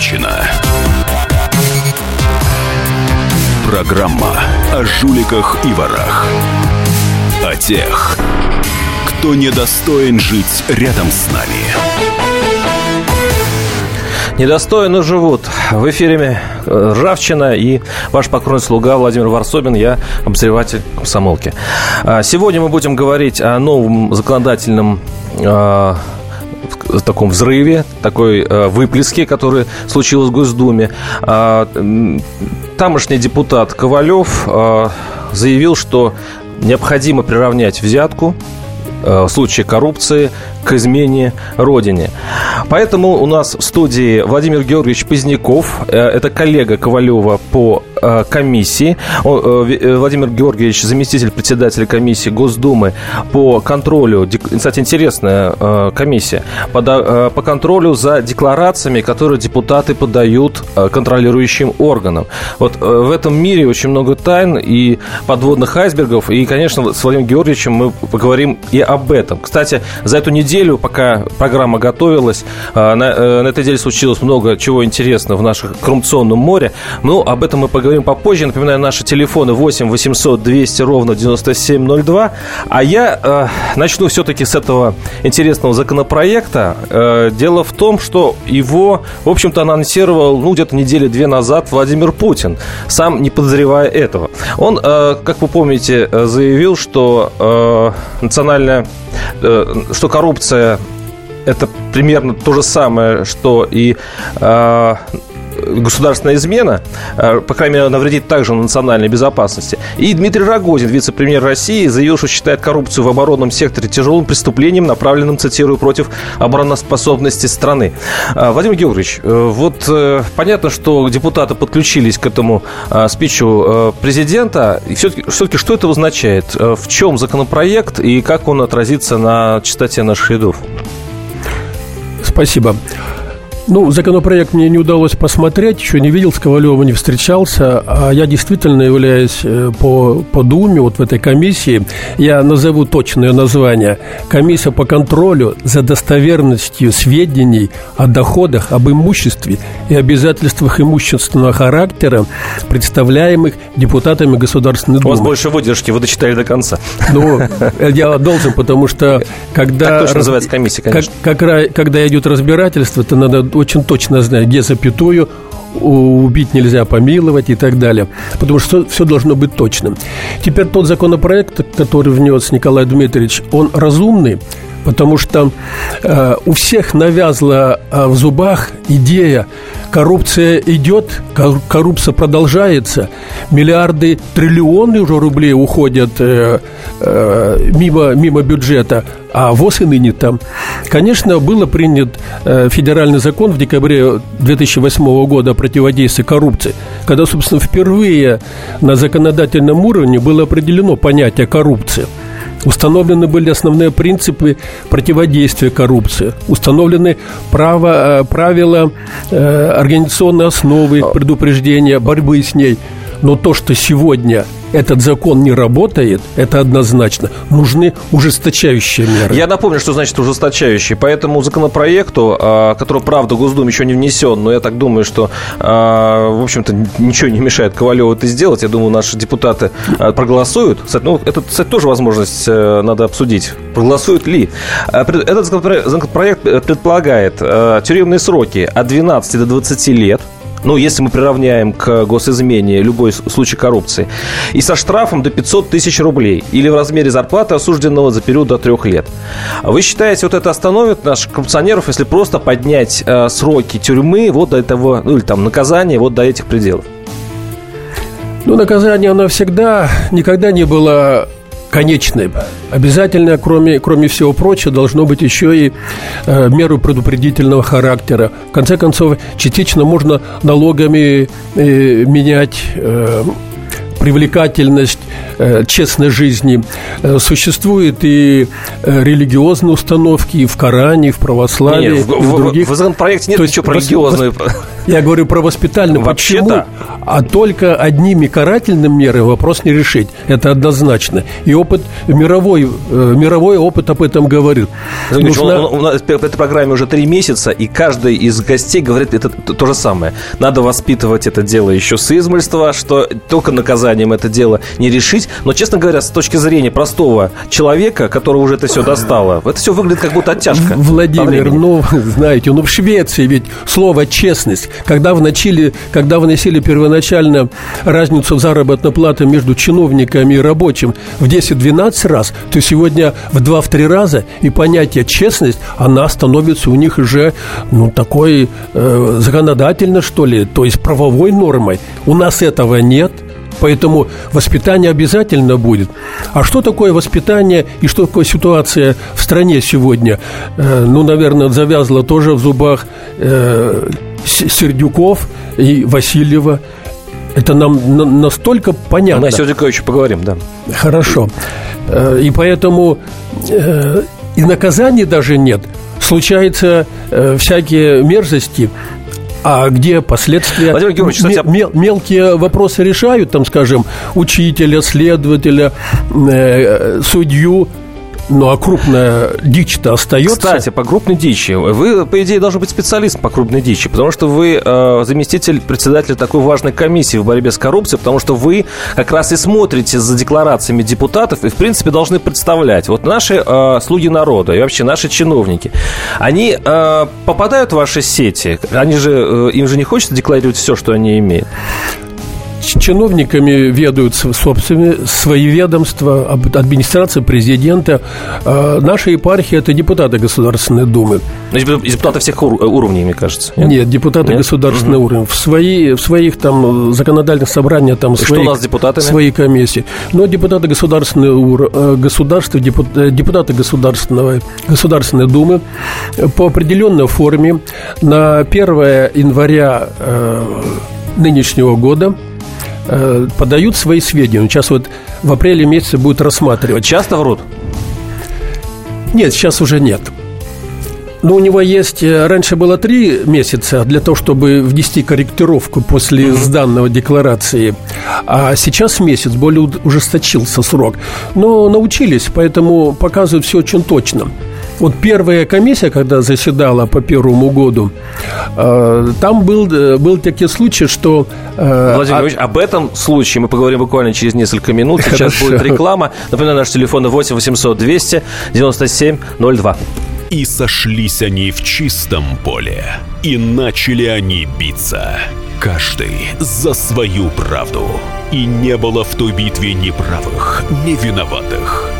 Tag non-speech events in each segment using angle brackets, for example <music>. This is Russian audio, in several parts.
Ржавчина. Программа о жуликах и ворах. О тех, кто недостоин жить рядом с нами. Недостойно живут. В эфире э, Ржавчина и ваш покорный слуга Владимир Варсобин, я обозреватель комсомолки. А, сегодня мы будем говорить о новом законодательном а, таком взрыве, такой э, выплеске, который случилось в Госдуме. А, тамошний депутат Ковалев э, заявил, что необходимо приравнять взятку э, в случае коррупции к измене Родине. Поэтому у нас в студии Владимир Георгиевич Поздняков. Э, это коллега Ковалева по э, комиссии. Э, Владимир Георгиевич, заместитель председателя комиссии Госдумы по контролю. Кстати, интересная комиссия. По, контролю за декларациями, которые депутаты подают контролирующим органам. Вот в этом мире очень много тайн и подводных айсбергов. И, конечно, с Владимиром Георгиевичем мы поговорим и об этом. Кстати, за эту неделю неделю, пока программа готовилась, а, на, э, на этой неделе случилось много чего интересного в нашем коррупционном море. Ну, об этом мы поговорим попозже. Напоминаю, наши телефоны 8 800 200 ровно 9702. А я э, начну все-таки с этого интересного законопроекта. Э, дело в том, что его, в общем-то, анонсировал, ну, где-то недели две назад Владимир Путин, сам не подозревая этого. Он, э, как вы помните, заявил, что э, национальная Э, что коррупция это примерно то же самое, что и э, государственная измена, э, по крайней мере, навредит также национальной безопасности. И Дмитрий Рогозин, вице-премьер России, заявил, что считает коррупцию в оборонном секторе тяжелым преступлением, направленным, цитирую, против обороноспособности страны. Э, Владимир Георгиевич, э, вот понятно, что депутаты подключились к этому спичу президента. И все-таки, все-таки что это означает? В чем законопроект и как он отразится на чистоте наших рядов? Спасибо. Ну, законопроект мне не удалось посмотреть, еще не видел, с Ковалевым не встречался, а я действительно являюсь э, по, по Думе, вот в этой комиссии, я назову точное название, комиссия по контролю за достоверностью сведений о доходах, об имуществе и обязательствах имущественного характера, представляемых депутатами Государственной Думы. У вас больше выдержки, вы дочитали до конца. Ну, я должен, потому что когда... Так точно называется комиссия, конечно. Как, как, когда идет разбирательство, то надо очень точно знать, где запятую, убить нельзя помиловать и так далее. Потому что все должно быть точным. Теперь тот законопроект, который внес Николай Дмитриевич, он разумный, потому что э, у всех навязла э, в зубах идея, коррупция идет, коррупция продолжается, миллиарды, триллионы уже рублей уходят э, э, мимо, мимо бюджета, а ВОЗ и ныне там. Конечно, был принят э, федеральный закон в декабре 2008 года о противодействии коррупции, когда, собственно, впервые на законодательном уровне было определено понятие коррупции – Установлены были основные принципы противодействия коррупции. Установлены право, э, правила э, организационной основы предупреждения, борьбы с ней. Но то, что сегодня этот закон не работает, это однозначно. Нужны ужесточающие меры. Я напомню, что значит ужесточающие. По этому законопроекту, а, который, правда, Госдум еще не внесен, но я так думаю, что, а, в общем-то, ничего не мешает Ковалеву это сделать. Я думаю, наши депутаты а, проголосуют. Кстати, ну, это, кстати, тоже возможность э, надо обсудить. Проголосуют ли? Этот законопроект предполагает тюремные сроки от 12 до 20 лет – ну, если мы приравняем к госизмене любой случай коррупции, и со штрафом до 500 тысяч рублей или в размере зарплаты осужденного за период до трех лет. Вы считаете, вот это остановит наших коррупционеров, если просто поднять э, сроки тюрьмы вот до этого, ну или там наказания вот до этих пределов? Ну, наказание, оно всегда, никогда не было конечной. Обязательно, кроме, кроме всего прочего, должно быть еще и э, меры предупредительного характера. В конце концов, частично можно налогами э, менять э, привлекательность э, честной жизни. Э, существуют и э, религиозные установки и в Коране, и в православии, нет, и в, в других. В законопроекте нет То ничего про религиозные. Я говорю про воспитательную. Вообще Почему? А только одними карательными мерами вопрос не решить. Это однозначно. И опыт мировой, э, мировой опыт об этом говорит. Нужна- он- у нас в этой программе уже три месяца, и каждый из гостей говорит это т- то же самое. Надо воспитывать это дело еще с измольства, что только наказанием это дело не решить. Но, честно говоря, с точки зрения простого человека, которого уже это все достало, это все выглядит как будто оттяжка. Владимир, ну, <laughs> знаете, ну в Швеции ведь слово «честность», когда вносили, когда вносили первоначально разницу в заработной платы между чиновниками и рабочим в 10-12 раз, то сегодня в 2-3 раза, и понятие «честность», она становится у них уже, ну, такой э, законодательно, что ли, то есть правовой нормой. У нас этого нет – Поэтому воспитание обязательно будет. А что такое воспитание и что такое ситуация в стране сегодня? Э, ну, наверное, завязла тоже в зубах э, Сердюков и Васильева. Это нам на- настолько понятно. Мы о Сердюковиче поговорим, да. Хорошо. Э, И поэтому э, и наказаний даже нет. Случаются э, всякие мерзости. А где последствия? Владимир Георгиевич, кстати, Мел- мелкие вопросы решают, там, скажем, учителя, следователя, э, судью. Ну, а крупная дичь-то остается. Кстати, по крупной дичи. Вы, по идее, должны быть специалистом по крупной дичи, потому что вы э, заместитель председателя такой важной комиссии в борьбе с коррупцией, потому что вы как раз и смотрите за декларациями депутатов и, в принципе, должны представлять. Вот наши э, слуги народа и вообще наши чиновники, они э, попадают в ваши сети, они же, э, им же не хочется декларировать все, что они имеют. Чиновниками ведают собственные свои ведомства, администрация президента. А Наша епархия – это депутаты Государственной Думы. Деп- Депутаты всех ур- уровней, мне кажется. Нет, депутаты Нет? государственного уровня. В, свои, в своих там законодательных собраниях там что свои, у нас с депутатами? свои комиссии. Но депутаты государственного э, государства, э, депутаты государственного, Государственной Думы по определенной форме на 1 января э, нынешнего года э, подают свои сведения. Сейчас вот в апреле месяце будет рассматривать. Часто врут? Нет, сейчас уже нет. Но у него есть, э, раньше было три месяца для того, чтобы внести корректировку после сданного декларации, а сейчас месяц, более ужесточился срок. Но научились, поэтому показывают все очень точно. Вот первая комиссия, когда заседала по первому году, э, там был, э, был такие случаи, что... э, Владимир а- Ильич, об этом случае мы поговорим буквально через несколько минут. Сейчас Хорошо. будет реклама. Напоминаю, наш телефон 8 800 200 97 02. И сошлись они в чистом поле, и начали они биться. Каждый за свою правду. И не было в той битве ни правых, ни виноватых.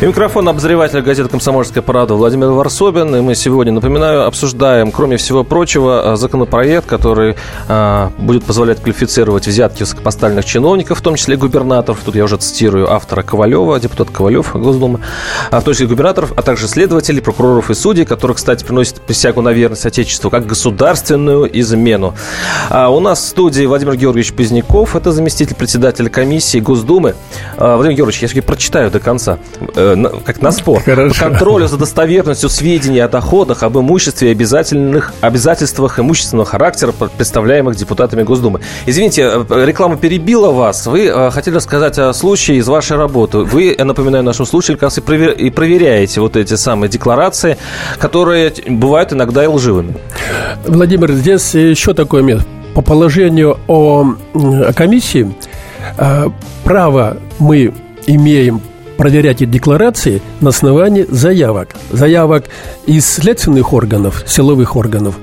И микрофон обозревателя газеты «Комсомольская правда» Владимир Варсобин. И мы сегодня, напоминаю, обсуждаем, кроме всего прочего, э, законопроект, который э, будет позволять квалифицировать взятки высокопоставленных чиновников, в том числе губернаторов. Тут я уже цитирую автора Ковалева, депутат Ковалев Госдумы, а в том числе губернаторов, а также следователей, прокуроров и судей, которые, кстати, приносят присягу на верность Отечеству как государственную измену. А у нас в студии Владимир Георгиевич Поздняков, это заместитель председателя комиссии Госдумы. А, Владимир Георгиевич, я все-таки прочитаю до конца, э, как на спор. Хорошо. По контролю за достоверностью сведений о доходах, об имуществе и обязательных, обязательствах имущественного характера, представляемых депутатами Госдумы. Извините, э, реклама перебила вас. Вы э, хотели рассказать о случае из вашей работы. Вы, я напоминаю нашим слушателям, как раз и, провер- и проверяете вот эти самые декларации, которые бывают иногда и лживыми. Владимир, здесь еще такое место. По положению о комиссии э, право мы имеем проверять эти декларации на основании заявок. Заявок из следственных органов, силовых органов,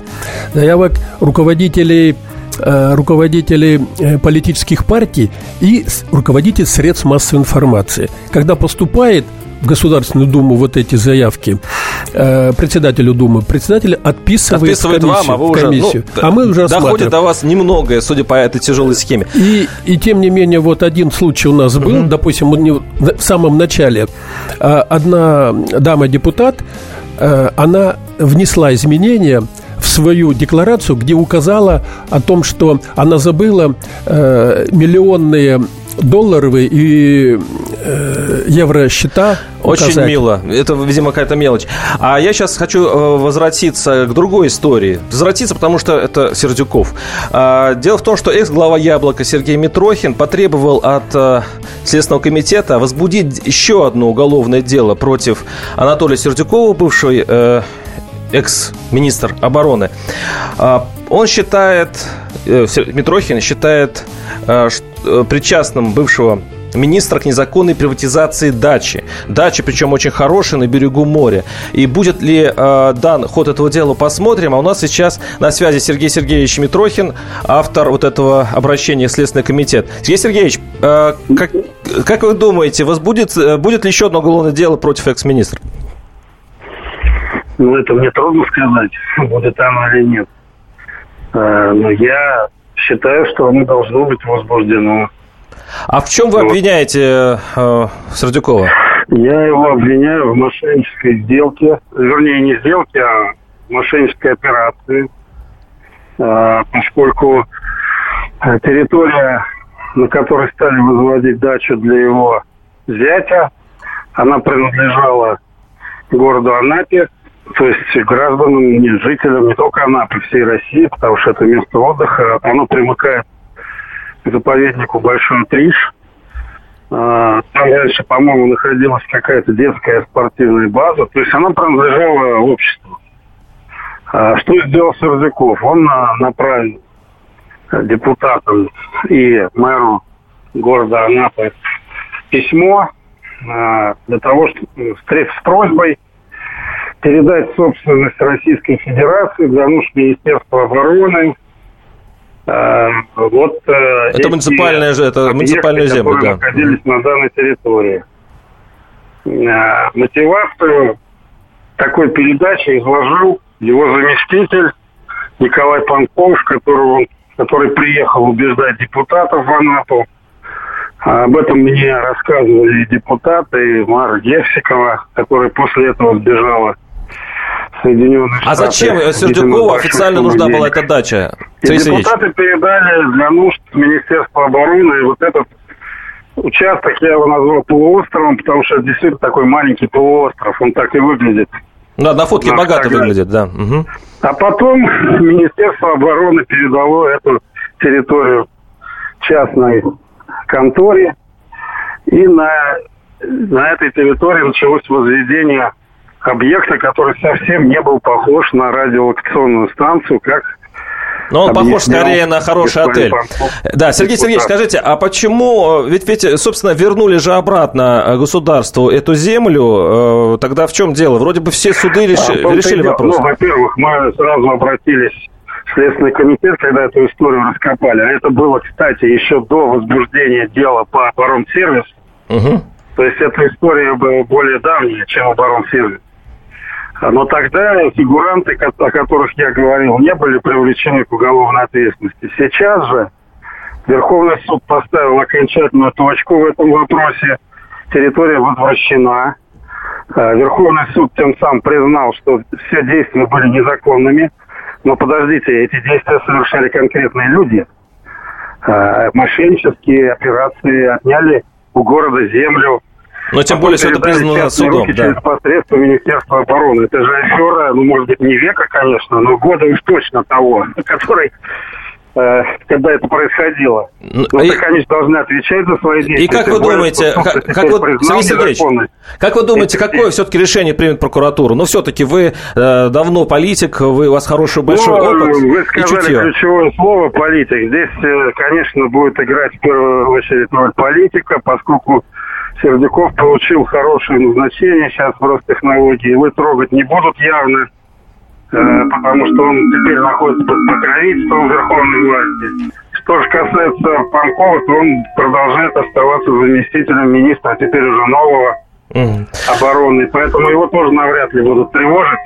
заявок руководителей э, руководителей э, политических партий и руководителей средств массовой информации. Когда поступает в Государственную Думу вот эти заявки э, председателю Думы, председатель отписывает, отписывает комиссию, вам, а, вы уже, комиссию, ну, а мы уже Доходит до вас немногое, судя по этой тяжелой схеме. И, и тем не менее, вот один случай у нас был, угу. допустим, в самом начале а, одна дама-депутат, э, она внесла изменения в свою декларацию, где указала о том, что она забыла э, миллионные долларовые и э, евро счета Очень указать. мило. Это, видимо, какая-то мелочь. А я сейчас хочу э, возвратиться к другой истории. Возвратиться, потому что это Сердюков. А, дело в том, что экс-глава «Яблока» Сергей Митрохин потребовал от э, Следственного комитета возбудить еще одно уголовное дело против Анатолия Сердюкова, бывший э, экс-министр обороны. А, он считает, э, Митрохин считает, э, э, причастным бывшего министра к незаконной приватизации дачи. Дачи, причем очень хорошие, на берегу моря. И будет ли дан ход этого дела, посмотрим. А у нас сейчас на связи Сергей Сергеевич Митрохин, автор вот этого обращения в Следственный комитет. Сергей Сергеевич, как, как вы думаете, возбудит, будет ли еще одно уголовное дело против экс-министра? Ну, это мне трудно сказать, <laughs> будет оно или нет. Э, но я считаю, что оно должно быть возбуждено. А в чем вы обвиняете э, Сердюкова? Я его обвиняю в мошеннической сделке, вернее, не сделке, а мошеннической операции, э, поскольку территория, на которой стали возводить дачу для его зятя, она принадлежала городу Анапе, то есть гражданам, не жителям не только Анапы, всей России, потому что это место отдыха, оно примыкает к заповеднику Большой Триш. А, там раньше, по-моему, находилась какая-то детская спортивная база, то есть она принадлежала обществу. А, что сделал Сердюков? Он направил депутатам и мэру города Анапы письмо а, для того, чтобы с просьбой передать собственность Российской Федерации для нужд Министерства обороны. Э, вот э, это муниципальная же, это муниципальная земля, да. находились на данной территории. Э, мотивацию такой передачи изложил его заместитель Николай Панков, который, который приехал убеждать депутатов в Анапу. Об этом мне рассказывали и депутаты, и Мара Гевсикова, которая после этого сбежала Соединенных А зачем Сердюкову официально нужна была эта дача? И депутаты передали для нужд Министерства обороны и вот этот участок, я его назвал полуостровом, потому что это действительно такой маленький полуостров, он так и выглядит. Да, на фотке на богато фотографии. выглядит, да. Угу. А потом <laughs> Министерство обороны передало эту территорию частной конторе, и на, на этой территории началось возведение объекта, который совсем не был похож на радиолокационную станцию, как но он похож скорее на хороший отель. Да, Сергей Сергеевич, скажите, а почему, ведь, ведь, собственно, вернули же обратно государству эту землю, э, тогда в чем дело? Вроде бы все суды реш... а, решили вопрос. Ну, во-первых, мы сразу обратились в Следственный комитет, когда эту историю раскопали. А это было, кстати, еще до возбуждения дела по оборонсервису. Угу. То есть эта история была более давняя, чем оборонсервис. Но тогда фигуранты, о которых я говорил, не были привлечены к уголовной ответственности. Сейчас же Верховный суд поставил окончательную точку в этом вопросе. Территория возвращена. А, Верховный суд тем самым признал, что все действия были незаконными. Но подождите, эти действия совершали конкретные люди. А, мошеннические операции отняли у города землю, но тем более все это признано судом. да. через посредство Министерства обороны. Это же афера, ну, может быть, не века, конечно, но года уж точно того, <laughs> который Э, когда это происходило. Ну, ну и, так они должны отвечать за свои действия. И как вы думаете, как, как вы, Сергей Сергеевич, как вы думаете, какое все-таки решение примет прокуратура? Ну, все-таки вы э, давно политик, вы, у вас хороший большой ну, опыт Вы сказали ключевое слово «политик». Здесь, э, конечно, будет играть в первую очередь роль политика, поскольку Сердюков получил хорошее назначение сейчас в Ростехнологии. Его трогать не будут явно. Э, потому что он теперь находится под покровительством верховной власти. Что же касается Панкова, то он продолжает оставаться заместителем министра, а теперь уже нового mm. обороны. Поэтому его тоже навряд ли будут тревожить.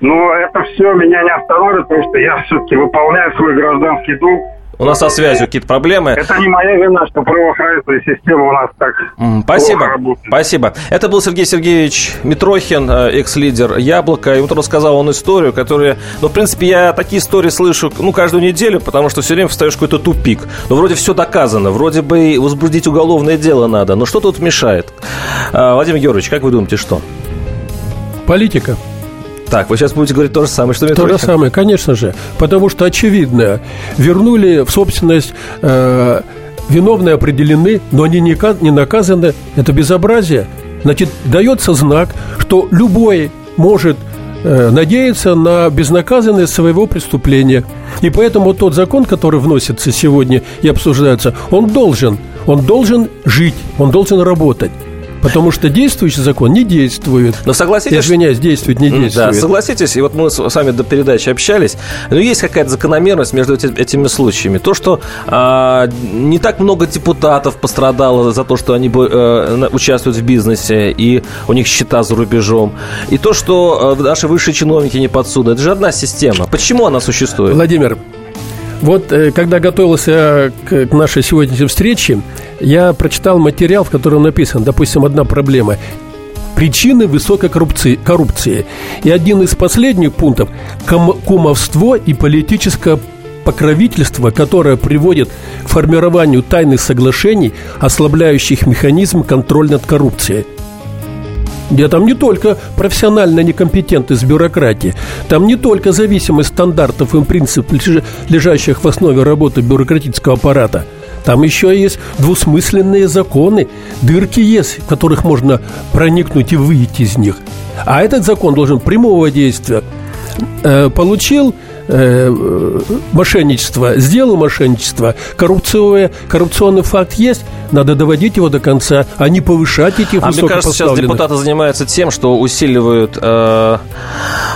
Но это все меня не остановит, потому что я все-таки выполняю свой гражданский долг у нас со связью какие-то проблемы. Это не моя вина, что правоохранительная система у нас так Спасибо. Спасибо. Это был Сергей Сергеевич Митрохин, э, экс-лидер «Яблоко». И вот рассказал он историю, которая... Ну, в принципе, я такие истории слышу, ну, каждую неделю, потому что все время встаешь в какой-то тупик. Ну, вроде все доказано, вроде бы возбудить уголовное дело надо. Но что тут мешает? Э, Владимир Георгиевич, как вы думаете, что? Политика. Так, вы сейчас будете говорить то же самое, что Митрохин? То же самое, конечно же. Потому что, очевидно, вернули в собственность... Э, виновные определены, но они не, не наказаны. Это безобразие. Значит, дается знак, что любой может э, надеяться на безнаказанность своего преступления. И поэтому тот закон, который вносится сегодня и обсуждается, он должен, он должен жить, он должен работать. Потому что действующий закон не действует. Но согласитесь... Я извиняюсь, действует, не действует. Да, согласитесь, и вот мы с вами до передачи общались, но есть какая-то закономерность между эти, этими случаями. То, что а, не так много депутатов пострадало за то, что они а, участвуют в бизнесе, и у них счета за рубежом, и то, что а, наши высшие чиновники не подсудны. Это же одна система. Почему она существует? Владимир, вот э, когда готовился к нашей сегодняшней встрече, я прочитал материал, в котором написано, допустим, одна проблема причины высокой коррупции, коррупции. И один из последних пунктов – кумовство и политическое покровительство, которое приводит к формированию тайных соглашений, ослабляющих механизм контроля над коррупцией – где там не только профессионально некомпетентность бюрократии, там не только зависимость стандартов и принципов, лежащих в основе работы бюрократического аппарата. Там еще есть двусмысленные законы, дырки есть, в которых можно проникнуть и выйти из них. А этот закон должен прямого действия. Э, получил э, мошенничество, сделал мошенничество, коррупционный, коррупционный факт есть, надо доводить его до конца, а не повышать этих А мне кажется, сейчас депутаты занимаются тем, что усиливают э,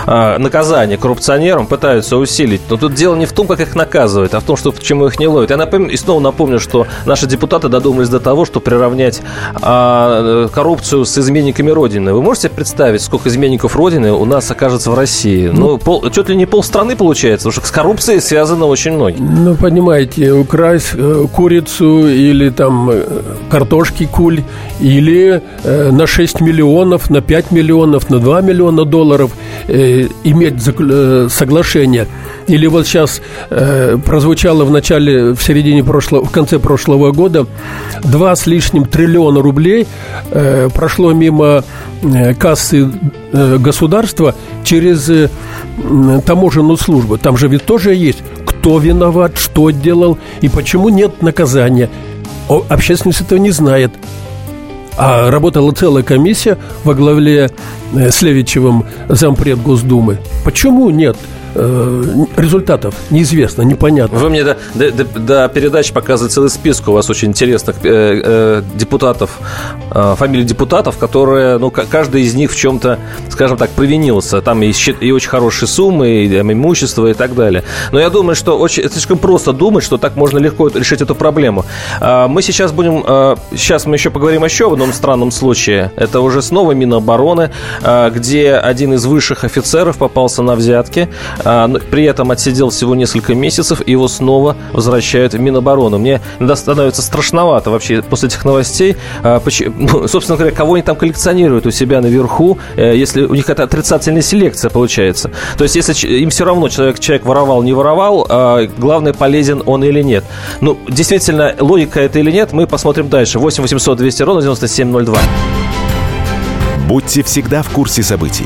э, наказание коррупционерам, пытаются усилить. Но тут дело не в том, как их наказывают, а в том, что почему их не ловят. Я напомню, и снова напомню, что наши депутаты додумались до того, что приравнять э, коррупцию с изменниками Родины. Вы можете представить, сколько изменников Родины у нас окажется в России? Ну, ну пол, чуть ли не полстраны получается, потому что с коррупцией связано очень многие. Ну, понимаете, украсть э, курицу или там э, картошки куль, или э, на 6 миллионов, на 5 миллионов, на 2 миллиона долларов э, иметь э, соглашение. Или вот сейчас э, прозвучало в начале, в середине прошлого, в конце прошлого года, 2 с лишним триллиона рублей э, прошло мимо э, кассы э, государства через э, таможенную службу. Там же ведь тоже есть кто виноват, что делал и почему нет наказания. Общественность этого не знает. А работала целая комиссия во главе э, с Левичевым зампред Госдумы. Почему нет? Э, результатов неизвестно, непонятно. Вы мне до, до, до, передачи показывали целый список у вас очень интересных э, э, депутатов, э, фамилий депутатов, которые, ну, каждый из них в чем-то, скажем так, провинился. Там и, и очень хорошие суммы, и имущество и так далее. Но я думаю, что очень, слишком просто думать, что так можно легко решить эту проблему. Э, мы сейчас будем, э, сейчас мы еще поговорим еще об одном странном случае. Это уже снова Минобороны, э, где один из высших офицеров попался на взятки. А, при этом отсидел всего несколько месяцев, и его снова возвращают в Миноборону. Мне становится страшновато вообще после этих новостей. А, <laughs> ну, собственно говоря, кого они там коллекционируют у себя наверху, э, если у них это отрицательная селекция получается. То есть, если им все равно человек, человек воровал, не воровал, а, главное, полезен он или нет. Ну, действительно, логика это или нет, мы посмотрим дальше. 8 800 200 ровно 9702. Будьте всегда в курсе событий.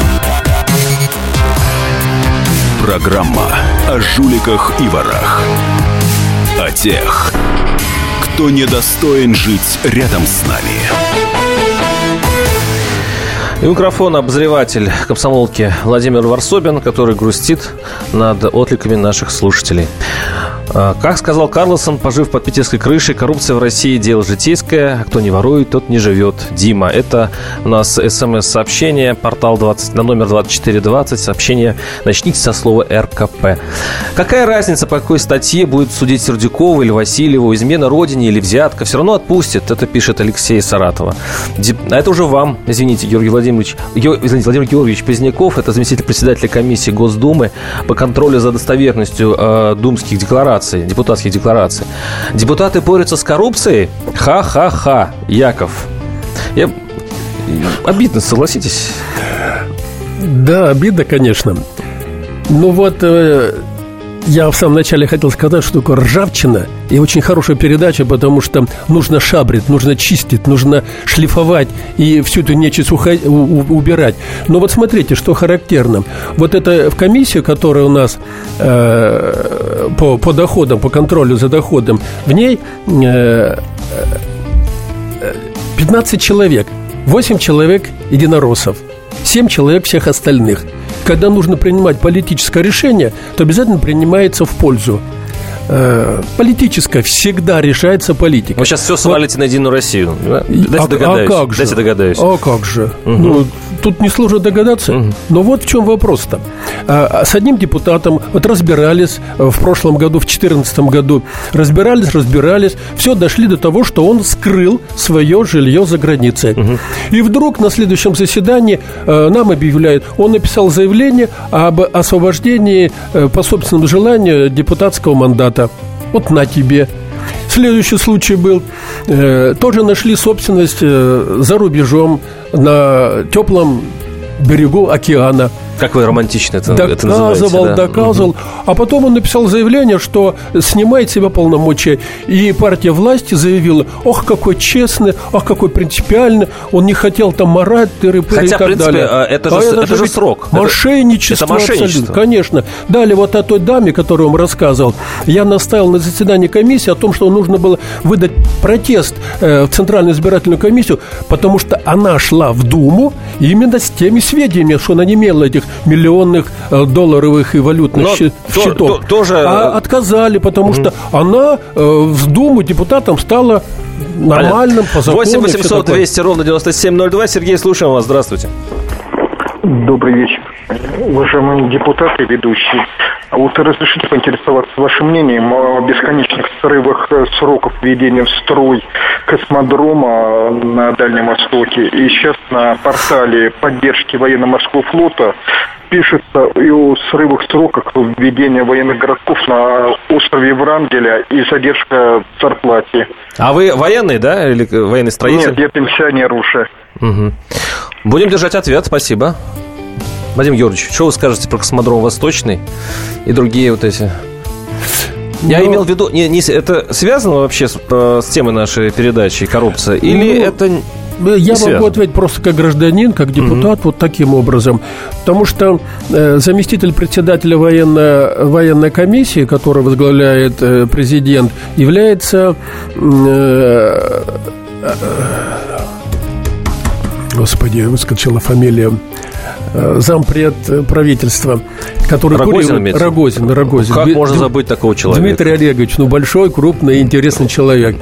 Программа о жуликах и ворах. О тех, кто недостоин жить рядом с нами. И микрофон обозреватель комсомолки Владимир Варсобин, который грустит над отликами наших слушателей. А, как сказал Карлосон, пожив под питерской крышей, коррупция в России – дело житейское, кто не ворует, тот не живет. Дима, это у нас смс-сообщение, портал 20, на номер 2420, сообщение «Начните со слова РКП». Какая разница, по какой статье будет судить Сердюкова или Васильеву, измена родине или взятка, все равно отпустит, это пишет Алексей Саратова. А это уже вам, извините, Георгий Владимирович, извините, Владимир Георгиевич Поздняков, это заместитель председателя комиссии Госдумы по контролю за достоверностью э, думских деклараций деклараций, депутатских деклараций. Депутаты борются с коррупцией? Ха-ха-ха, Яков. Я... Обидно, согласитесь? Да, обидно, конечно. Ну вот, э, я в самом начале хотел сказать, что такое ржавчина и очень хорошая передача, потому что нужно шабрить, нужно чистить, нужно шлифовать и всю эту нечисть убирать. Но вот смотрите, что характерно. Вот это в комиссию, которая у нас э, по, по доходам, по контролю за доходом, в ней э, 15 человек, 8 человек единороссов, 7 человек всех остальных – когда нужно принимать политическое решение, то обязательно принимается в пользу э, политическое всегда решается политика. Вы сейчас все свалите вот. на Единую Россию. Дайте а, догадаюсь. А как же? Дайте догадаюсь. А как же? Угу. Ну, тут несложно догадаться. Угу. Но вот в чем вопрос-то. А, а, с одним депутатом вот разбирались в прошлом году, в 2014 году, разбирались, разбирались, все дошли до того, что он скрыл свое жилье за границей. Угу. И вдруг на следующем заседании э, нам объявляют, он написал заявление об освобождении э, по собственному желанию депутатского мандата. Вот на тебе. Следующий случай был. Э, тоже нашли собственность э, за рубежом на теплом берегу океана. Как вы романтично это, доказывал, это называете, да? доказывал. Угу. А потом он написал заявление, что снимает себя полномочия. И партия власти заявила, ох, какой честный, ох, какой принципиальный. Он не хотел там морать, тыры, Хотя, и так принципе, далее. А, это же, а это, это же срок. Мошенничество. Это мошенничество. Абсолютно. Конечно. Далее вот о той даме, которую он рассказывал, я наставил на заседании комиссии о том, что нужно было выдать протест э, в Центральную избирательную комиссию, потому что она шла в Думу именно с теми сведениями, что она не имела этих миллионных э, долларовых и валютных Но счетов. То, то, тоже... А отказали, потому угу. что она э, в Думу депутатом стала нормальным, Понятно. по закону. 8 800 200 ровно 9702. Сергей, слушаем вас. Здравствуйте. Добрый вечер. Уважаемые депутаты, ведущие, а вот разрешите поинтересоваться вашим мнением о бесконечных срывах э, сроков введения в строй космодрома на Дальнем Востоке. И сейчас на портале поддержки военно-морского флота пишется и о срывах сроках введения военных городков на острове Врангеля и задержка в зарплате. А вы военный, да, или военный строитель? Нет, я пенсионер уже. Угу. Будем держать ответ, спасибо. Вадим Георгиевич, что вы скажете про космодром Восточный и другие вот эти я Но... имел в виду, не, не, это связано вообще с, с темой нашей передачи коррупция? Или ну, это я связано. могу ответить просто как гражданин, как депутат, mm вот таким образом. Потому что э, заместитель председателя военно, военной комиссии, которую возглавляет э, президент, является... Э, э, господи, выскочила фамилия Э, зампред правительства, который Рогозин, курил... Рогозин, Рогозин. Как Дмит... можно забыть такого человека? Дмитрий Олегович, ну, большой, крупный, интересный человек.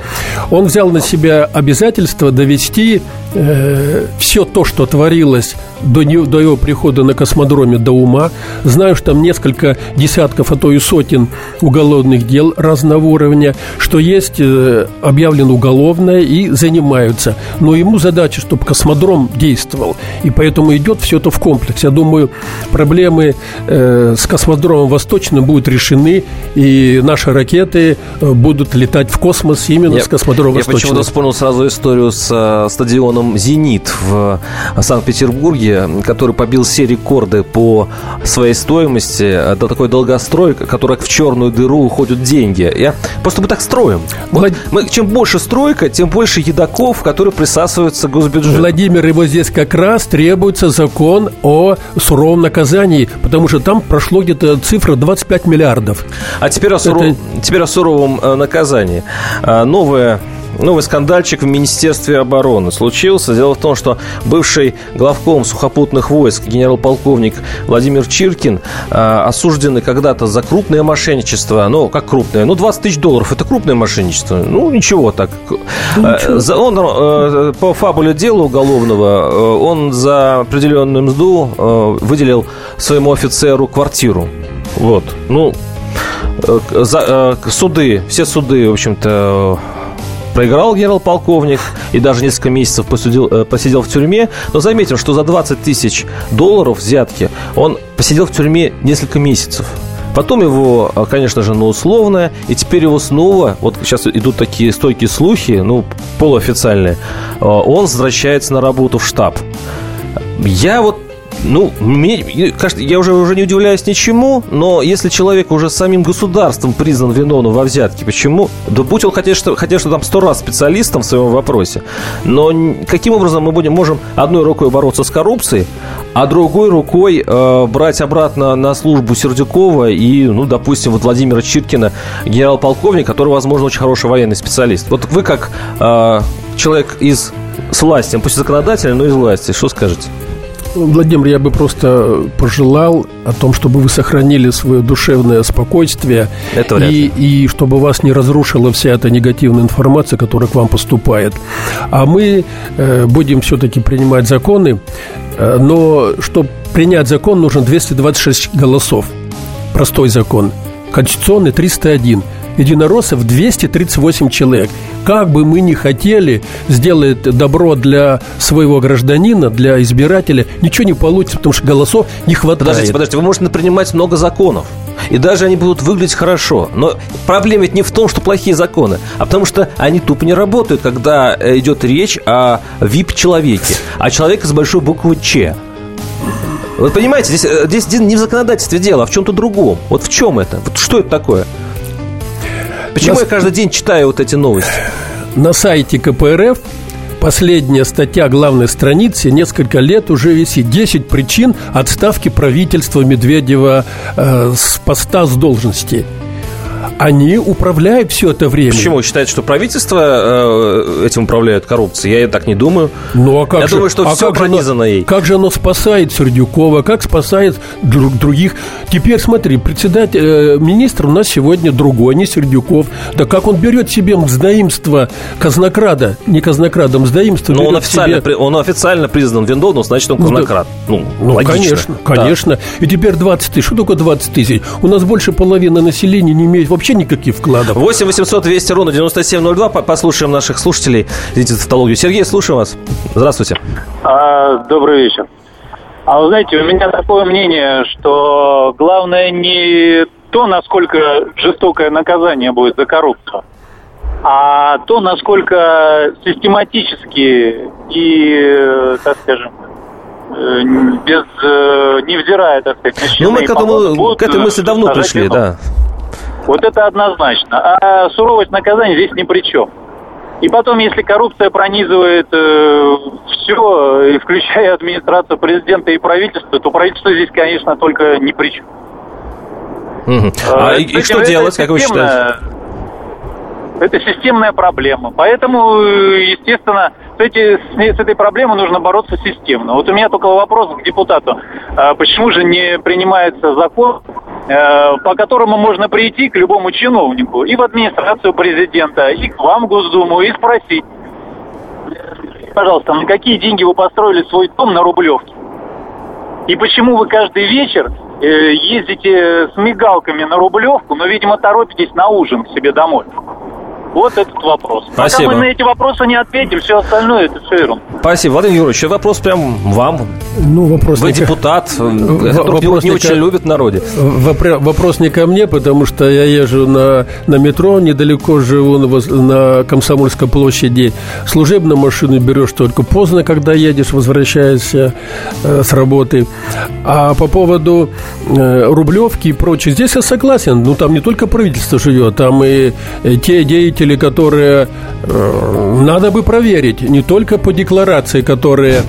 Он взял на себя обязательство довести э, все то, что творилось до, не, до его прихода на космодроме до ума. Знаю, что там несколько десятков, а то и сотен уголовных дел разного уровня, что есть э, объявлено уголовное и занимаются. Но ему задача, чтобы космодром действовал. И поэтому идет все в комплекс. Я думаю, проблемы э, э, с космодромом Восточным будут решены, и наши ракеты э, будут летать в космос именно я, с космодрома Восточным. Я почему-то вспомнил сразу историю с э, стадионом «Зенит» в Санкт-Петербурге, который побил все рекорды по своей стоимости. Это такой долгострой, который в черную дыру уходят деньги. Я, просто мы так строим. Вот мы, чем больше стройка, тем больше едоков, которые присасываются к госбюджету. Владимир, его здесь как раз требуется закон о суровом наказании, потому что там прошло где-то цифра 25 миллиардов. А теперь о, суров... Это... теперь о суровом э, наказании. А, новая новый скандальчик в Министерстве обороны случился. Дело в том, что бывший главком сухопутных войск генерал-полковник Владимир Чиркин, э, осужденный когда-то за крупное мошенничество, ну, как крупное, ну, 20 тысяч долларов, это крупное мошенничество, ну, ничего так. Ну, ничего. Он э, по фабуле дела уголовного, э, он за определенную мзду э, выделил своему офицеру квартиру. Вот, ну, э, за, э, суды, все суды, в общем-то, проиграл генерал-полковник и даже несколько месяцев посидел, э, посидел в тюрьме. Но заметим, что за 20 тысяч долларов взятки он посидел в тюрьме несколько месяцев. Потом его, э, конечно же, на условное, и теперь его снова, вот сейчас идут такие стойкие слухи, ну, полуофициальные, э, он возвращается на работу в штаб. Я вот ну, мне, кажется, я уже, уже не удивляюсь ничему, но если человек уже самим государством признан виновным во взятке, почему? Да будь он хотя что, хотя что там сто раз специалистом в своем вопросе, но каким образом мы будем, можем одной рукой бороться с коррупцией, а другой рукой э, брать обратно на службу Сердюкова и, ну, допустим, вот Владимира Чиркина, генерал-полковник, который, возможно, очень хороший военный специалист. Вот вы как э, человек из с власти, пусть законодательный, но из власти, что скажете? Владимир, я бы просто пожелал о том, чтобы вы сохранили свое душевное спокойствие Это и, и чтобы вас не разрушила вся эта негативная информация, которая к вам поступает. А мы э, будем все-таки принимать законы, э, но чтобы принять закон, нужно 226 голосов. Простой закон. Конституционный 301 единороссов 238 человек. Как бы мы ни хотели сделать добро для своего гражданина, для избирателя, ничего не получится, потому что голосов не хватает. Подождите, подождите, вы можете принимать много законов. И даже они будут выглядеть хорошо. Но проблема ведь не в том, что плохие законы, а потому что они тупо не работают, когда идет речь о VIP-человеке, о человеке с большой буквы «Ч». Вы понимаете, здесь, э, здесь не в законодательстве дело, а в чем-то другом. Вот в чем это? Вот что это такое? Почему на... я каждый день читаю вот эти новости? На сайте КПРФ последняя статья главной страницы несколько лет уже висит 10 причин отставки правительства Медведева э, с поста с должности. Они управляют все это время. Почему? Вы считаете, что правительство э, этим управляет коррупцией? Я так не думаю. Ну, а как Я же, думаю, что а все как пронизано оно, ей. Как же оно спасает Сердюкова, как спасает друг, других? Теперь смотри, председатель, э, министр у нас сегодня другой, не Сердюков. Да как он берет себе мздоимство казнокрада, не казнокрада, мздоимство Но он официально, себе... он официально признан виновным, значит, он казнокрад. Ну, ну, ну конечно, конечно. Да. И теперь 20 тысяч. Что такое 20 тысяч? У нас больше половины населения не имеет вообще никаких вкладов. 8 800 200 ровно 9702. Послушаем наших слушателей. Извините за тавтологию. Сергей, слушаем вас. Здравствуйте. А, добрый вечер. А вы знаете, у меня такое мнение, что главное не то, насколько жестокое наказание будет за коррупцию, а то, насколько систематически и, так скажем, э, без, э, невзирая, так сказать, Ну, мы к этому, к этой мысли давно пришли, да. Вот это однозначно. А суровость наказания здесь ни при чем. И потом, если коррупция пронизывает э, все, включая администрацию президента и правительство, то правительство здесь, конечно, только ни при чем. Угу. А, а и, и что делать, как вы считаете? Это системная проблема. Поэтому, естественно, с, эти, с, этой проблемой нужно бороться системно. Вот у меня только вопрос к депутату. А почему же не принимается закон, э, по которому можно прийти к любому чиновнику и в администрацию президента, и к вам, Госдуму, и спросить, пожалуйста, на какие деньги вы построили свой дом на Рублевке? И почему вы каждый вечер э, ездите с мигалками на Рублевку, но, видимо, торопитесь на ужин к себе домой? Вот этот вопрос. Спасибо. Пока мы на эти вопросы не ответим, все остальное это все ерунда. Спасибо. Владимир Юрьевич, вопрос прям вам. Ну, вопрос Вы не депутат, труд не, вопрос не не очень ко- любят в народе. Вопрос не ко мне, потому что я езжу на, на метро, недалеко живу на Комсомольской площади. Служебную машину берешь только поздно, когда едешь, возвращаешься э, с работы. А по поводу э, Рублевки и прочее, здесь я согласен. Ну, там не только правительство живет, там и, э, те деятели, которые э, надо бы проверить. Не только по декларации, которые...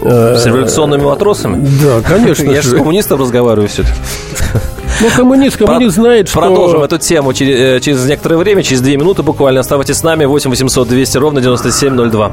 э, С революционными матросами? Да, конечно Я же с коммунистом разговариваю все Ну, коммунист, коммунист знает, что... Продолжим эту тему через, э, через некоторое время, через две минуты буквально. Оставайтесь с нами. 8 800 200 ровно 9702.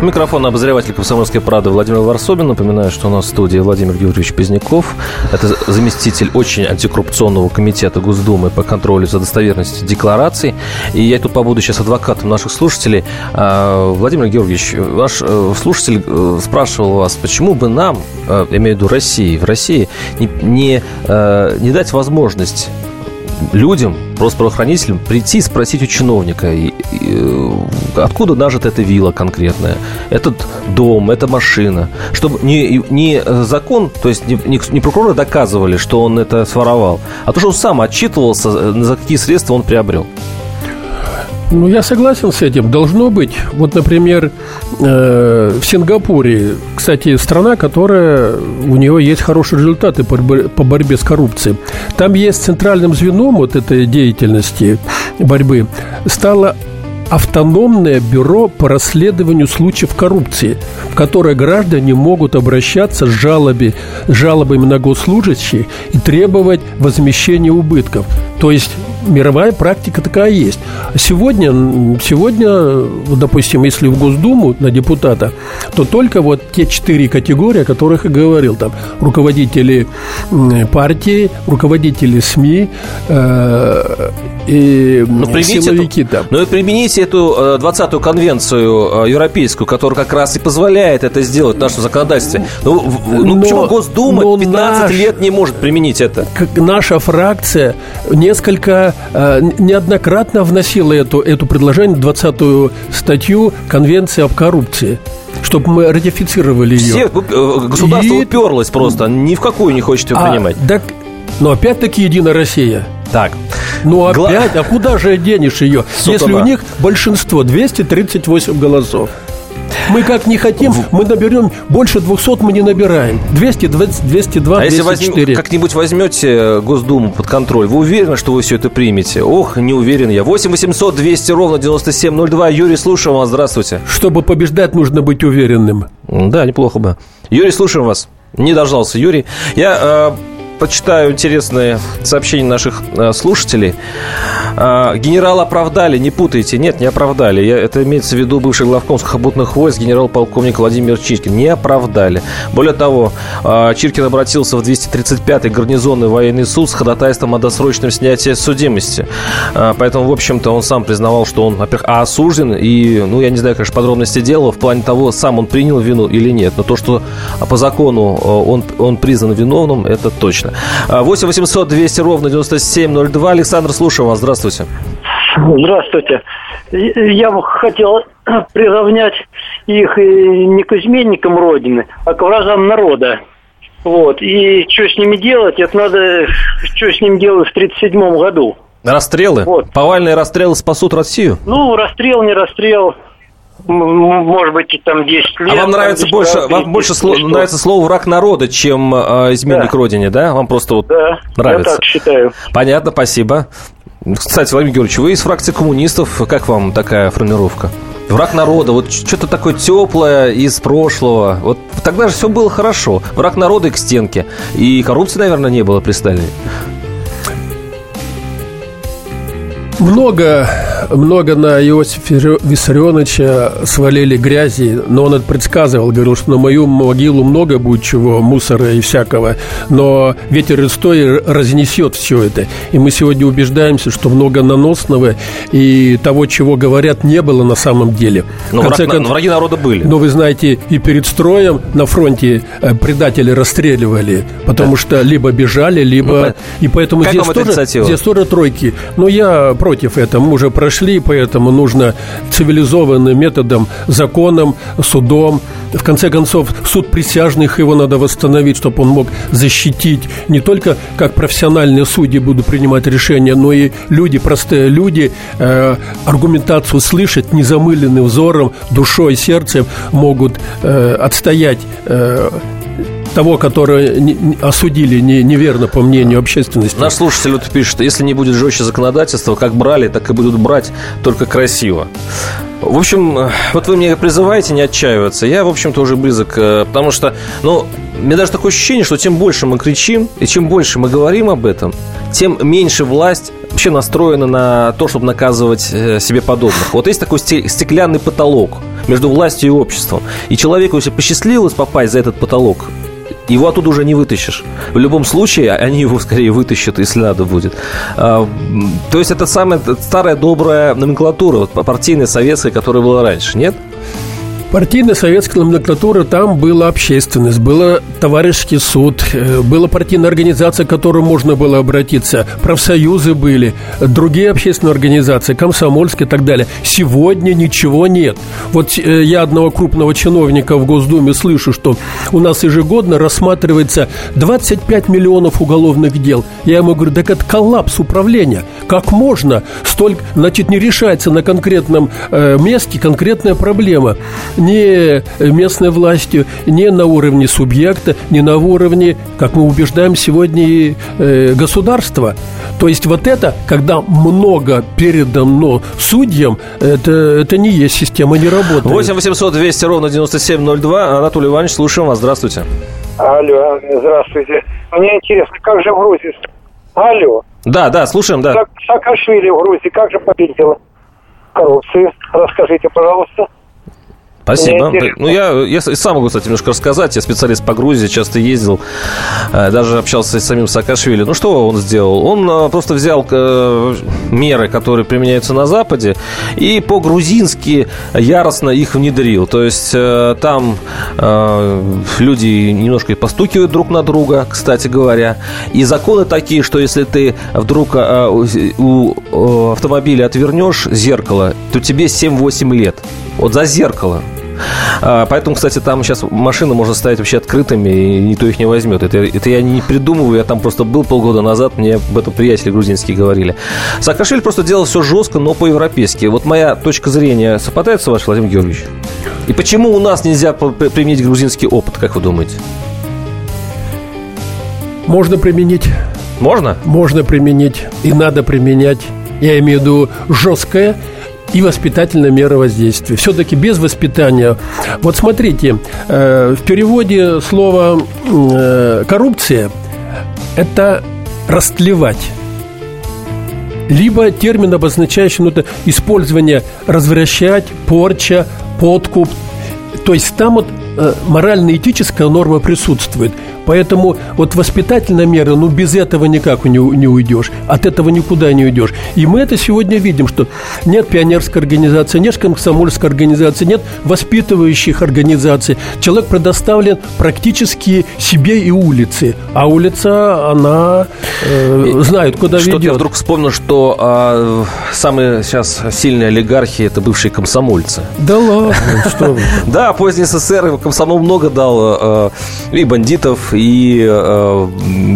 У микрофона обозреватель «Комсомольской правды» Владимир Варсобин. Напоминаю, что у нас в студии Владимир Георгиевич Поздняков. Это заместитель очень антикоррупционного комитета Госдумы по контролю за достоверностью деклараций. И я тут побуду сейчас адвокатом наших слушателей. А, Владимир Георгиевич, ваш э, слушатель э, спрашивал вас, почему бы нам, э, имею в виду России, в России не, не, не дать возможность людям, просто правоохранителям, прийти и спросить у чиновника, и- и, э, откуда нажита эта вилла конкретная, этот дом, эта машина. Чтобы не, не закон, то есть не, не- не прокуроры доказывали, что он это своровал, а то, что он сам отчитывался, э, за какие средства он приобрел. Ну, я согласен с этим. Должно быть. Вот, например, э, в Сингапуре, кстати, страна, которая у нее есть хорошие результаты по борьбе, с коррупцией. Там есть центральным звеном вот этой деятельности борьбы стало автономное бюро по расследованию случаев коррупции, в которое граждане могут обращаться с, жалоби, с жалобами на госслужащих и требовать возмещения убытков. То есть мировая практика такая есть. Сегодня, сегодня, допустим, если в Госдуму на депутата, то только вот те четыре категории, о которых я говорил, там руководители партии, руководители СМИ э, и Ну, силовики эту- там. Ну и примените эту э, 20-ю конвенцию э, европейскую, которая как раз и позволяет это сделать в нашем законодательстве. Ну, ну Но- почему Госдума но 15 наш- лет не может применить это? как наша фракция несколько э, неоднократно вносила эту, эту предложение, 20-ю статью Конвенции об коррупции, чтобы мы ратифицировали ее. Все, э, государство И- уперлось просто, ни в какую не хочет ее А, принимать. так, но опять-таки Единая Россия. Так, Ну Гла- опять, а куда же денешь ее, Сатана. если у них большинство, 238 голосов? Мы как не хотим, мы наберем больше 200 мы не набираем. 220, 202, а если возьм- 204. как-нибудь возьмете Госдуму под контроль, вы уверены, что вы все это примете? Ох, не уверен я. 8 800 200 ровно 9702. Юрий, слушаем вас. Здравствуйте. Чтобы побеждать, нужно быть уверенным. Да, неплохо бы. Юрий, слушаем вас. Не дождался Юрий. Я э, почитаю интересные сообщения наших э, слушателей. Э, генерала оправдали, не путайте. Нет, не оправдали. Я, это имеется в виду бывший главком сухопутных войск генерал-полковник Владимир Чиркин. Не оправдали. Более того, э, Чиркин обратился в 235-й гарнизонный военный суд с ходатайством о досрочном снятии судимости. Э, поэтому, в общем-то, он сам признавал, что он, во-первых, а, осужден, и, ну, я не знаю, конечно, подробности дела в плане того, сам он принял вину или нет. Но то, что а, по закону э, он, он признан виновным, это точно. А, 8 800 200 ровно 9702. Александр, слушаю вас. Здравствуйте. Здравствуйте. Я бы хотел <clears throat> приравнять их не к изменникам Родины, а к вражам народа. Вот. И что с ними делать, это надо, что с ними делать в 1937 году. Расстрелы? Вот. Повальные расстрелы спасут Россию? Ну, расстрел, не расстрел, может быть, и там 10 лет. А вам нравится больше, вам больше сло- нравится слово враг народа, чем э, изменник Да. Родине, да? Вам просто вот Да, нравится. я так считаю. Понятно, спасибо. Кстати, Владимир Георгиевич, вы из фракции коммунистов. Как вам такая формировка? Враг народа, вот что-то такое теплое из прошлого. Вот тогда же все было хорошо. Враг народа и к стенке. И коррупции, наверное, не было при Сталине. Много, много на Иосифа Виссарионовича свалили грязи, но он это предсказывал, говорил, что на мою могилу много будет чего, мусора и всякого, но ветер истории разнесет все это. И мы сегодня убеждаемся, что много наносного и того, чего говорят, не было на самом деле. Но, враг, концов, но враги народа были. Но вы знаете, и перед строем на фронте э, предатели расстреливали, потому да. что либо бежали, либо... Ну, и поэтому здесь тоже, здесь тоже тройки. Но я против этого. Мы уже прошли, поэтому нужно цивилизованным методом, законом, судом. В конце концов, суд присяжных его надо восстановить, чтобы он мог защитить не только как профессиональные судьи будут принимать решения, но и люди, простые люди, э, аргументацию слышать, незамыленным взором, душой, сердцем могут э, отстоять э, того, которого осудили неверно по мнению общественности. Наш слушатель вот пишет, если не будет жестче законодательства, как брали, так и будут брать, только красиво. В общем, вот вы меня призываете не отчаиваться. Я, в общем-то, уже близок, э, потому что, ну, мне даже такое ощущение, что чем больше мы кричим, и чем больше мы говорим об этом, тем меньше власть вообще настроена на то, чтобы наказывать э, себе подобных. Вот есть такой стеклянный потолок между властью и обществом. И человеку, если посчастливилось попасть за этот потолок, его оттуда уже не вытащишь. В любом случае, они его скорее вытащат, если надо будет. А, то есть это самая старая добрая номенклатура, партийная, советская, которая была раньше, нет? Партийная советская номенклатура, там была общественность, было товарищеский суд, э, была партийная организация, к которой можно было обратиться, профсоюзы были, другие общественные организации, комсомольские и так далее. Сегодня ничего нет. Вот э, я одного крупного чиновника в Госдуме слышу, что у нас ежегодно рассматривается 25 миллионов уголовных дел. Я ему говорю, так это коллапс управления. Как можно? Столько, значит, не решается на конкретном э, месте конкретная проблема ни местной властью, ни на уровне субъекта, ни на уровне, как мы убеждаем сегодня, э, государства. То есть вот это, когда много передано судьям, это, это не есть система, не работает. 8 800 200 ровно 9702. Анатолий Иванович, слушаем вас. Здравствуйте. Алло, здравствуйте. Мне интересно, как же в Грузии... Алло. Да, да, слушаем, да. Саакашвили в Грузии как же победила коррупцию? Расскажите, пожалуйста. Спасибо. Ну, я, я сам могу, кстати, немножко рассказать. Я специалист по Грузии, часто ездил, э, даже общался с самим Саакашвили. Ну, что он сделал? Он э, просто взял э, меры, которые применяются на Западе, и по-грузински яростно их внедрил. То есть там люди немножко постукивают друг на друга, кстати говоря. И законы такие, что если ты вдруг у автомобиля отвернешь зеркало, то тебе 7-8 лет. Вот за зеркало. А, поэтому, кстати, там сейчас машины можно ставить вообще открытыми, и никто их не возьмет. Это, это я не придумываю, я там просто был полгода назад, мне об этом приятели грузинские говорили. Саакашвили просто делал все жестко, но по-европейски. Вот моя точка зрения совпадает с вашей, Владимир Георгиевич? И почему у нас нельзя применить грузинский опыт, как вы думаете? Можно применить. Можно? Можно применить. И надо применять. Я имею в виду жесткое и воспитательная мера воздействия. Все-таки без воспитания. Вот смотрите, э, в переводе слова э, коррупция это растлевать либо термин, обозначающий ну, это использование развращать, порча, подкуп. То есть там вот э, морально-этическая норма присутствует. Поэтому вот воспитательная мера, ну, без этого никак не, не уйдешь. От этого никуда не уйдешь. И мы это сегодня видим, что нет пионерской организации, нет комсомольской организации, нет воспитывающих организаций. Человек предоставлен практически себе и улице. А улица, она э, знает, куда Что-то я вдруг вспомнил, что э, самые сейчас сильные олигархи – это бывшие комсомольцы. Да ладно, что <laughs> Да, поздний СССР комсомол много дал э, и бандитов, и э,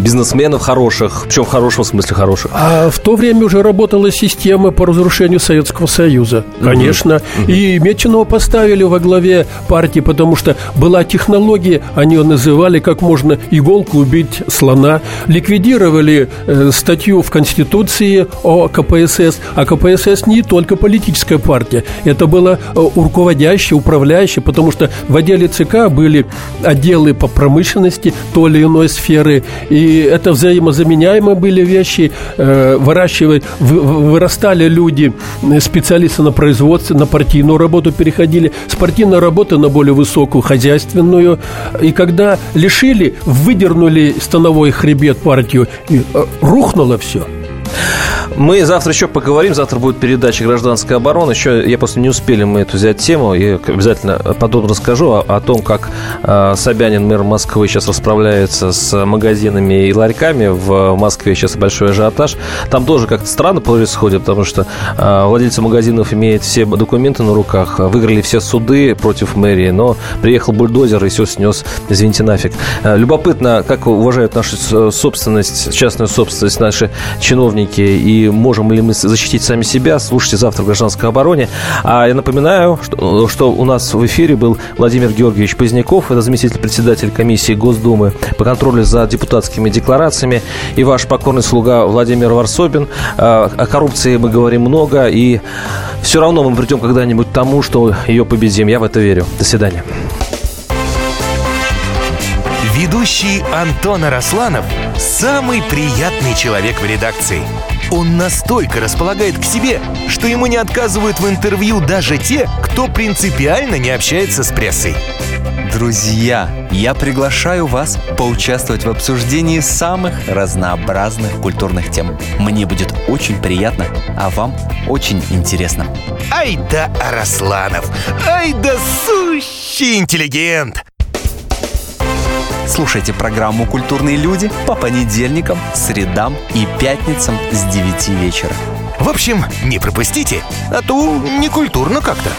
бизнесменов хороших, причем в хорошем смысле хороших. А в то время уже работала система по разрушению Советского Союза, конечно. Mm-hmm. И Меченого поставили во главе партии, потому что была технология, они ее называли, как можно иголку убить слона. Ликвидировали э, статью в Конституции о КПСС, а КПСС не только политическая партия, это было э, руководящее, управляющее, потому что в отделе ЦК были отделы по промышленности той или иной сферы, и это взаимозаменяемые были вещи, э, выращивать, вырастали люди, специалисты на производстве, на партийную работу переходили, с партийной работы на более высокую хозяйственную, и когда лишили, выдернули становой хребет партию, и э, рухнуло все. Мы завтра еще поговорим. Завтра будет передача «Гражданская оборона». Еще, я просто не успели мы эту взять тему. Я обязательно подробно расскажу о, о том, как э, Собянин, мэр Москвы, сейчас расправляется с магазинами и ларьками. В Москве сейчас большой ажиотаж. Там тоже как-то странно происходит, потому что э, владельцы магазинов имеют все документы на руках, выиграли все суды против мэрии, но приехал бульдозер и все снес, извините, нафиг. Э, любопытно, как уважают нашу собственность, частную собственность наши чиновники и можем ли мы защитить сами себя, слушайте завтра в «Гражданской обороне». А я напоминаю, что, что у нас в эфире был Владимир Георгиевич Поздняков, это заместитель председателя комиссии Госдумы по контролю за депутатскими декларациями, и ваш покорный слуга Владимир Варсобин. А, о коррупции мы говорим много, и все равно мы придем когда-нибудь к тому, что ее победим. Я в это верю. До свидания. Ведущий Антон Арасланов – самый приятный человек в редакции – он настолько располагает к себе, что ему не отказывают в интервью даже те, кто принципиально не общается с прессой. Друзья, я приглашаю вас поучаствовать в обсуждении самых разнообразных культурных тем. Мне будет очень приятно, а вам очень интересно. Ай да Арасланов! Ай да сущий интеллигент! Слушайте программу «Культурные люди» по понедельникам, средам и пятницам с 9 вечера. В общем, не пропустите, а то некультурно как-то.